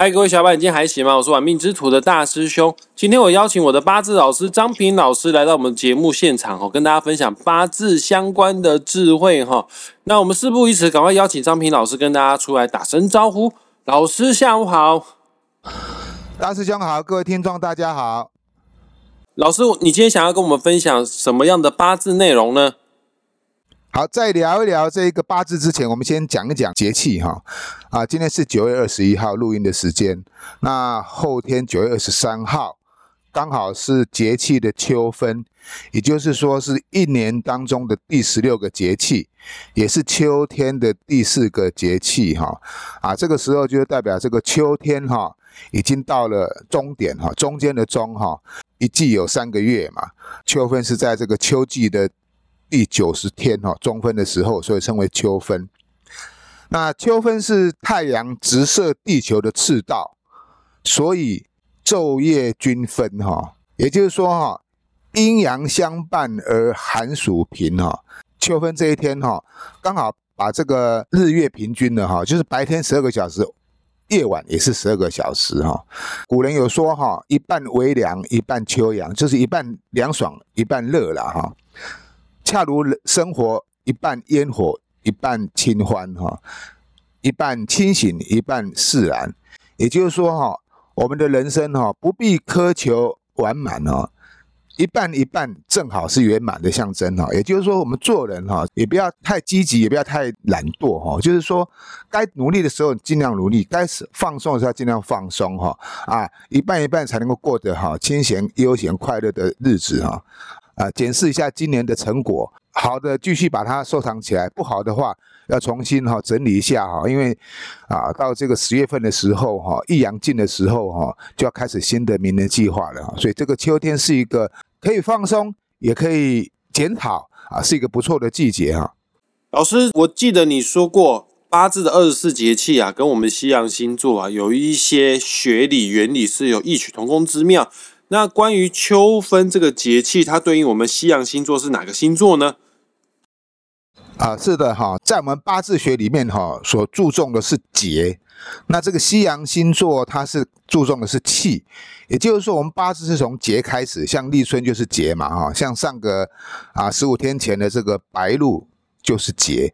嗨，各位小伙伴，今天还行吗？我是玩命之徒的大师兄。今天我邀请我的八字老师张平老师来到我们节目现场哦，跟大家分享八字相关的智慧哈。那我们事不宜迟，赶快邀请张平老师跟大家出来打声招呼。老师下午好，大师兄好，各位听众大家好。老师，你今天想要跟我们分享什么样的八字内容呢？好，在聊一聊这个八字之前，我们先讲一讲节气哈。啊，今天是九月二十一号录音的时间，那后天九月二十三号刚好是节气的秋分，也就是说是一年当中的第十六个节气，也是秋天的第四个节气哈。啊，这个时候就代表这个秋天哈已经到了终点哈，中间的中哈，一季有三个月嘛，秋分是在这个秋季的。第九十天哈，中分的时候，所以称为秋分。那秋分是太阳直射地球的赤道，所以昼夜均分哈，也就是说哈，阴阳相伴而寒暑平哈。秋分这一天哈，刚好把这个日月平均了哈，就是白天十二个小时，夜晚也是十二个小时哈。古人有说哈，一半微凉，一半秋阳，就是一半凉爽，一半热了哈。恰如生活一半烟火，一半清欢哈，一半清醒，一半释然。也就是说哈，我们的人生哈，不必苛求完满哦，一半一半正好是圆满的象征哈。也就是说，我们做人哈，也不要太积极，也不要太懒惰哈。就是说，该努力的时候尽量努力，该放松的时候尽量放松哈。啊，一半一半才能够过得哈清闲、悠闲、快乐的日子哈。啊，检视一下今年的成果，好的继续把它收藏起来，不好的话要重新哈整理一下哈，因为啊到这个十月份的时候哈，易阳尽的时候哈，就要开始新的明年计划了，所以这个秋天是一个可以放松，也可以检讨啊，是一个不错的季节哈。老师，我记得你说过八字的二十四节气啊，跟我们西洋星座啊有一些学理原理是有异曲同工之妙。那关于秋分这个节气，它对应我们西洋星座是哪个星座呢？啊，是的哈，在我们八字学里面哈，所注重的是节。那这个西洋星座它是注重的是气，也就是说，我们八字是从节开始，像立春就是节嘛哈，像上个啊十五天前的这个白露就是节。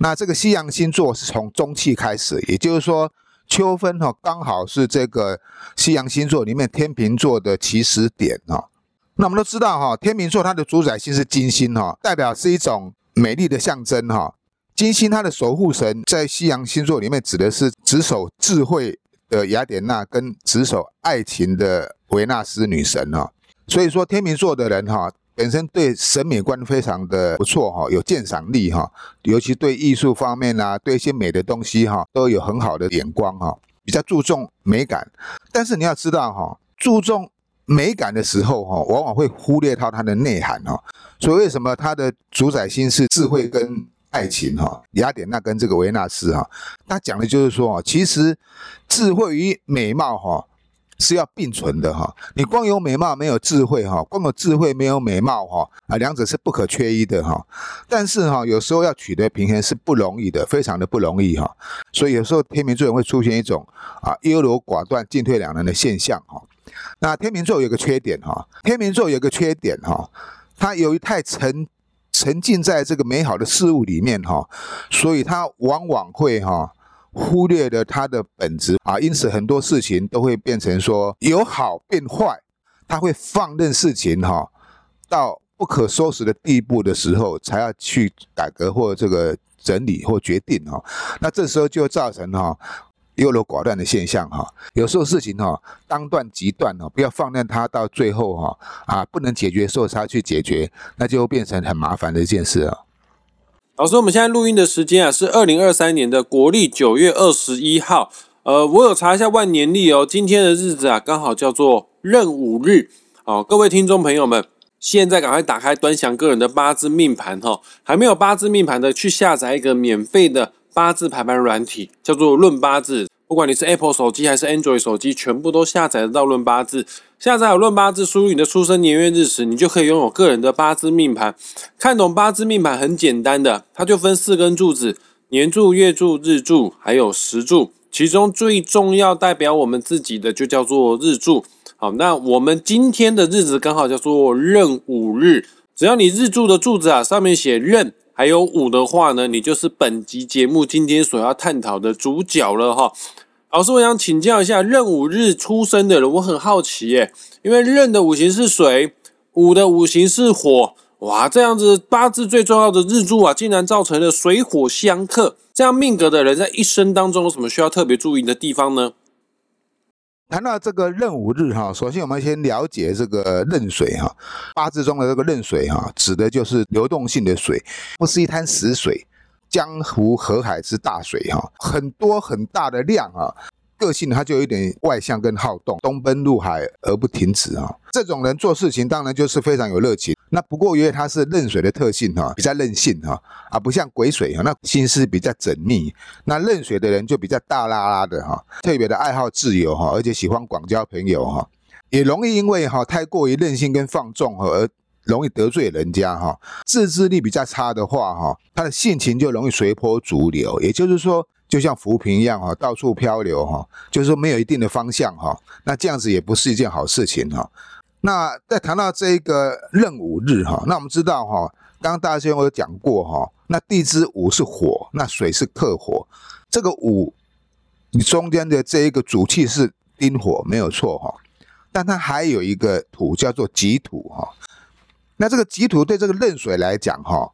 那这个西洋星座是从中气开始，也就是说。秋分哈，刚好是这个西洋星座里面天秤座的起始点哈。那我们都知道哈，天秤座它的主宰星是金星哈，代表是一种美丽的象征哈。金星它的守护神在西洋星座里面指的是执守智慧的雅典娜跟执守爱情的维纳斯女神哈。所以说天秤座的人哈。本身对审美观非常的不错哈，有鉴赏力哈，尤其对艺术方面啊，对一些美的东西哈，都有很好的眼光哈，比较注重美感。但是你要知道哈，注重美感的时候哈，往往会忽略到它的内涵哈。所以为什么它的主宰心是智慧跟爱情哈？雅典娜跟这个维纳斯哈，他讲的就是说，其实智慧与美貌哈。是要并存的哈，你光有美貌没有智慧哈，光有智慧没有美貌哈，啊，两者是不可缺一的哈。但是哈，有时候要取得平衡是不容易的，非常的不容易哈。所以有时候天秤座人会出现一种啊优柔寡断、进退两难的现象哈。那天秤座有个缺点哈，天秤座有个缺点哈，他由于太沉沉浸在这个美好的事物里面哈，所以他往往会哈。忽略了它的本质啊，因此很多事情都会变成说由好变坏，他会放任事情哈，到不可收拾的地步的时候，才要去改革或这个整理或决定哈。那这时候就造成哈优柔寡断的现象哈。有时候事情哈当断即断哈，不要放任它到最后哈啊不能解决时候才去解决，那就变成很麻烦的一件事啊。老师，我们现在录音的时间啊是二零二三年的国历九月二十一号。呃，我有查一下万年历哦，今天的日子啊刚好叫做壬午日。哦，各位听众朋友们，现在赶快打开端详个人的八字命盘哈。还没有八字命盘的，去下载一个免费的八字排盘软体，叫做论八字。不管你是 Apple 手机还是 Android 手机，全部都下载得到论八字。下载好论八字，输入你的出生年月日时，你就可以拥有个人的八字命盘。看懂八字命盘很简单的，它就分四根柱子：年柱、月柱、日柱，还有时柱。其中最重要代表我们自己的就叫做日柱。好，那我们今天的日子刚好叫做壬午日，只要你日柱的柱子啊上面写壬还有五的话呢，你就是本集节目今天所要探讨的主角了哈。老师，我想请教一下，壬午日出生的人，我很好奇耶，因为壬的五行是水，午的五行是火。哇，这样子八字最重要的日柱啊，竟然造成了水火相克。这样命格的人在一生当中有什么需要特别注意的地方呢？谈到这个壬午日哈，首先我们先了解这个壬水哈，八字中的这个壬水哈，指的就是流动性的水，不是一滩死水，江湖河海之大水哈，很多很大的量啊。个性他就有点外向跟好动，东奔入海而不停止啊。这种人做事情当然就是非常有热情。那不过因为他是壬水的特性哈，比较任性哈，啊不像癸水哈，那心思比较缜密。那壬水的人就比较大拉拉的哈，特别的爱好自由哈，而且喜欢广交朋友哈，也容易因为哈太过于任性跟放纵哈而容易得罪人家哈。自制力比较差的话哈，他的性情就容易随波逐流，也就是说。就像浮萍一样哈，到处漂流哈，就是说没有一定的方向哈，那这样子也不是一件好事情哈。那在谈到这个壬午日哈，那我们知道哈，刚刚大师兄有讲过哈，那地支午是火，那水是克火，这个午你中间的这一个主气是丁火没有错哈，但它还有一个土叫做己土哈，那这个己土对这个壬水来讲哈，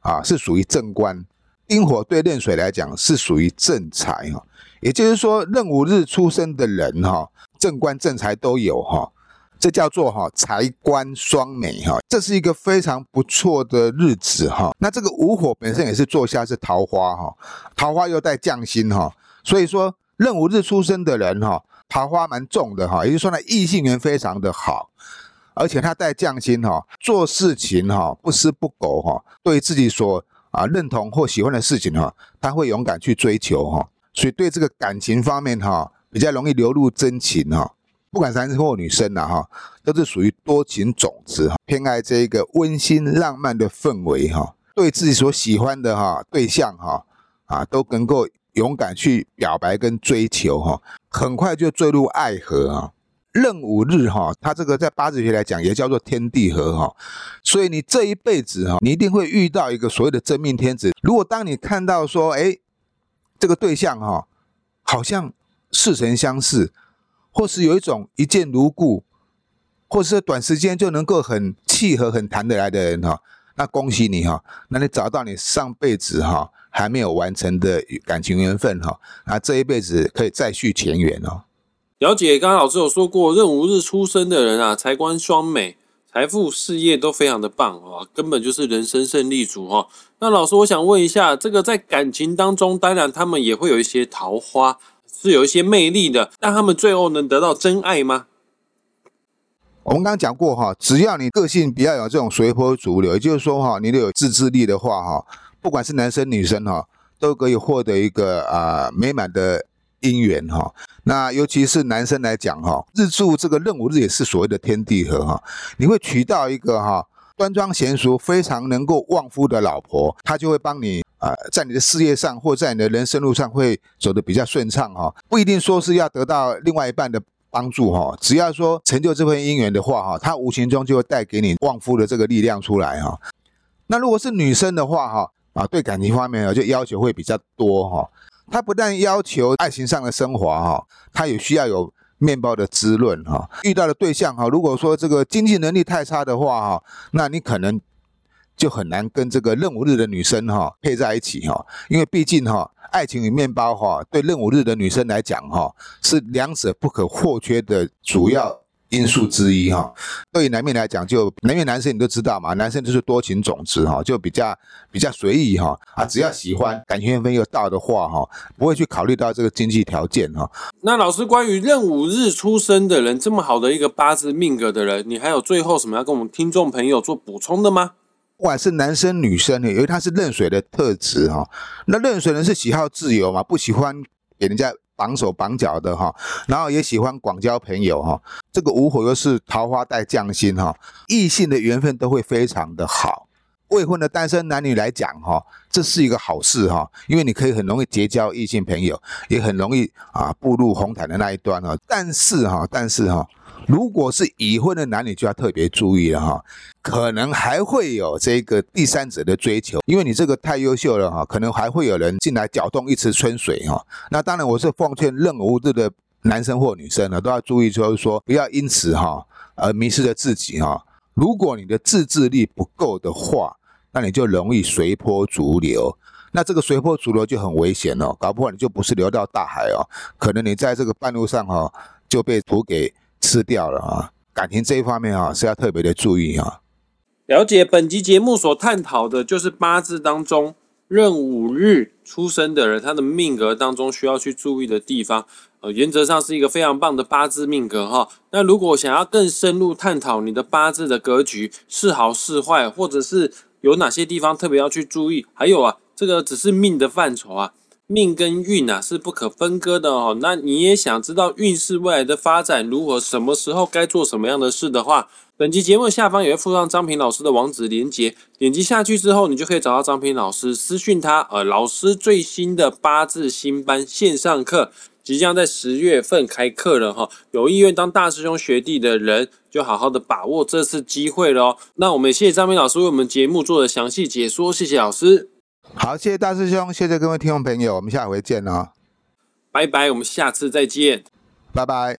啊是属于正官。丁火对壬水来讲是属于正财哈，也就是说壬午日出生的人哈，正官正财都有哈，这叫做哈财官双美哈，这是一个非常不错的日子哈。那这个午火本身也是坐下是桃花哈，桃花又带将星哈，所以说壬午日出生的人哈，桃花蛮重的哈，也就是说呢异性缘非常的好，而且他带将星哈，做事情哈不失不苟哈，对自己所啊，认同或喜欢的事情哈，他会勇敢去追求哈，所以对这个感情方面哈，比较容易流露真情哈。不管男生或女生呐哈，都是属于多情种子哈，偏爱这一个温馨浪漫的氛围哈，对自己所喜欢的哈对象哈啊，都能够勇敢去表白跟追求哈，很快就坠入爱河啊。壬午日哈，它这个在八字学来讲也叫做天地合哈，所以你这一辈子哈，你一定会遇到一个所谓的真命天子。如果当你看到说，哎，这个对象哈，好像似曾相识，或是有一种一见如故，或是短时间就能够很契合、很谈得来的人哈，那恭喜你哈，那你找到你上辈子哈还没有完成的感情缘分哈，那这一辈子可以再续前缘哦。了解，刚刚老师有说过，壬午日出生的人啊，财官双美，财富事业都非常的棒啊，根本就是人生胜利组哈。那老师，我想问一下，这个在感情当中，当然他们也会有一些桃花，是有一些魅力的，但他们最后能得到真爱吗？我们刚刚讲过哈，只要你个性比较有这种随波逐流，也就是说哈，你都有自制力的话哈，不管是男生女生哈，都可以获得一个啊美满的。姻缘哈，那尤其是男生来讲哈，日柱这个任务日也是所谓的天地合哈，你会娶到一个哈端庄贤淑、非常能够旺夫的老婆，她就会帮你啊，在你的事业上或在你的人生路上会走得比较顺畅哈，不一定说是要得到另外一半的帮助哈，只要说成就这份姻缘的话哈，他无形中就会带给你旺夫的这个力量出来哈。那如果是女生的话哈，啊，对感情方面啊就要求会比较多哈。他不但要求爱情上的升华哈，他也需要有面包的滋润哈。遇到的对象哈，如果说这个经济能力太差的话哈，那你可能就很难跟这个任务日的女生哈配在一起哈，因为毕竟哈，爱情与面包哈，对任务日的女生来讲哈，是两者不可或缺的主要。因素之一哈，对于男面来讲，就男面男生你都知道嘛，男生就是多情种子哈，就比较比较随意哈啊，只要喜欢，感情缘分又到的话哈，不会去考虑到这个经济条件哈。那老师，关于壬午日出生的人，这么好的一个八字命格的人，你还有最后什么要跟我们听众朋友做补充的吗？不管是男生女生呢，因为他是壬水的特质哈，那壬水人是喜好自由嘛，不喜欢给人家。绑手绑脚的哈，然后也喜欢广交朋友哈。这个午火又是桃花带匠心哈，异性的缘分都会非常的好。未婚的单身男女来讲哈，这是一个好事哈，因为你可以很容易结交异性朋友，也很容易啊步入红毯的那一端哈。但是哈，但是哈，如果是已婚的男女就要特别注意了哈，可能还会有这个第三者的追求，因为你这个太优秀了哈，可能还会有人进来搅动一池春水哈。那当然，我是奉劝任何无知的男生或女生呢，都要注意，就是说不要因此哈而迷失了自己哈。如果你的自制力不够的话，那你就容易随波逐流。那这个随波逐流就很危险哦，搞不好你就不是流到大海哦，可能你在这个半路上哈就被土给吃掉了啊。感情这一方面啊是要特别的注意啊。了解本集节目所探讨的就是八字当中壬午日出生的人，他的命格当中需要去注意的地方。呃，原则上是一个非常棒的八字命格哈。那如果想要更深入探讨你的八字的格局是好是坏，或者是有哪些地方特别要去注意，还有啊，这个只是命的范畴啊，命跟运啊是不可分割的哦。那你也想知道运势未来的发展如何，什么时候该做什么样的事的话，本期节目下方也会附上张平老师的网址连接，点击下去之后，你就可以找到张平老师，私讯他，呃，老师最新的八字新班线上课。即将在十月份开课了哈，有意愿当大师兄学弟的人，就好好的把握这次机会喽。那我们也谢谢张平老师为我们节目做的详细解说，谢谢老师。好，谢谢大师兄，谢谢各位听众朋友，我们下回见哦。拜拜，我们下次再见。拜拜。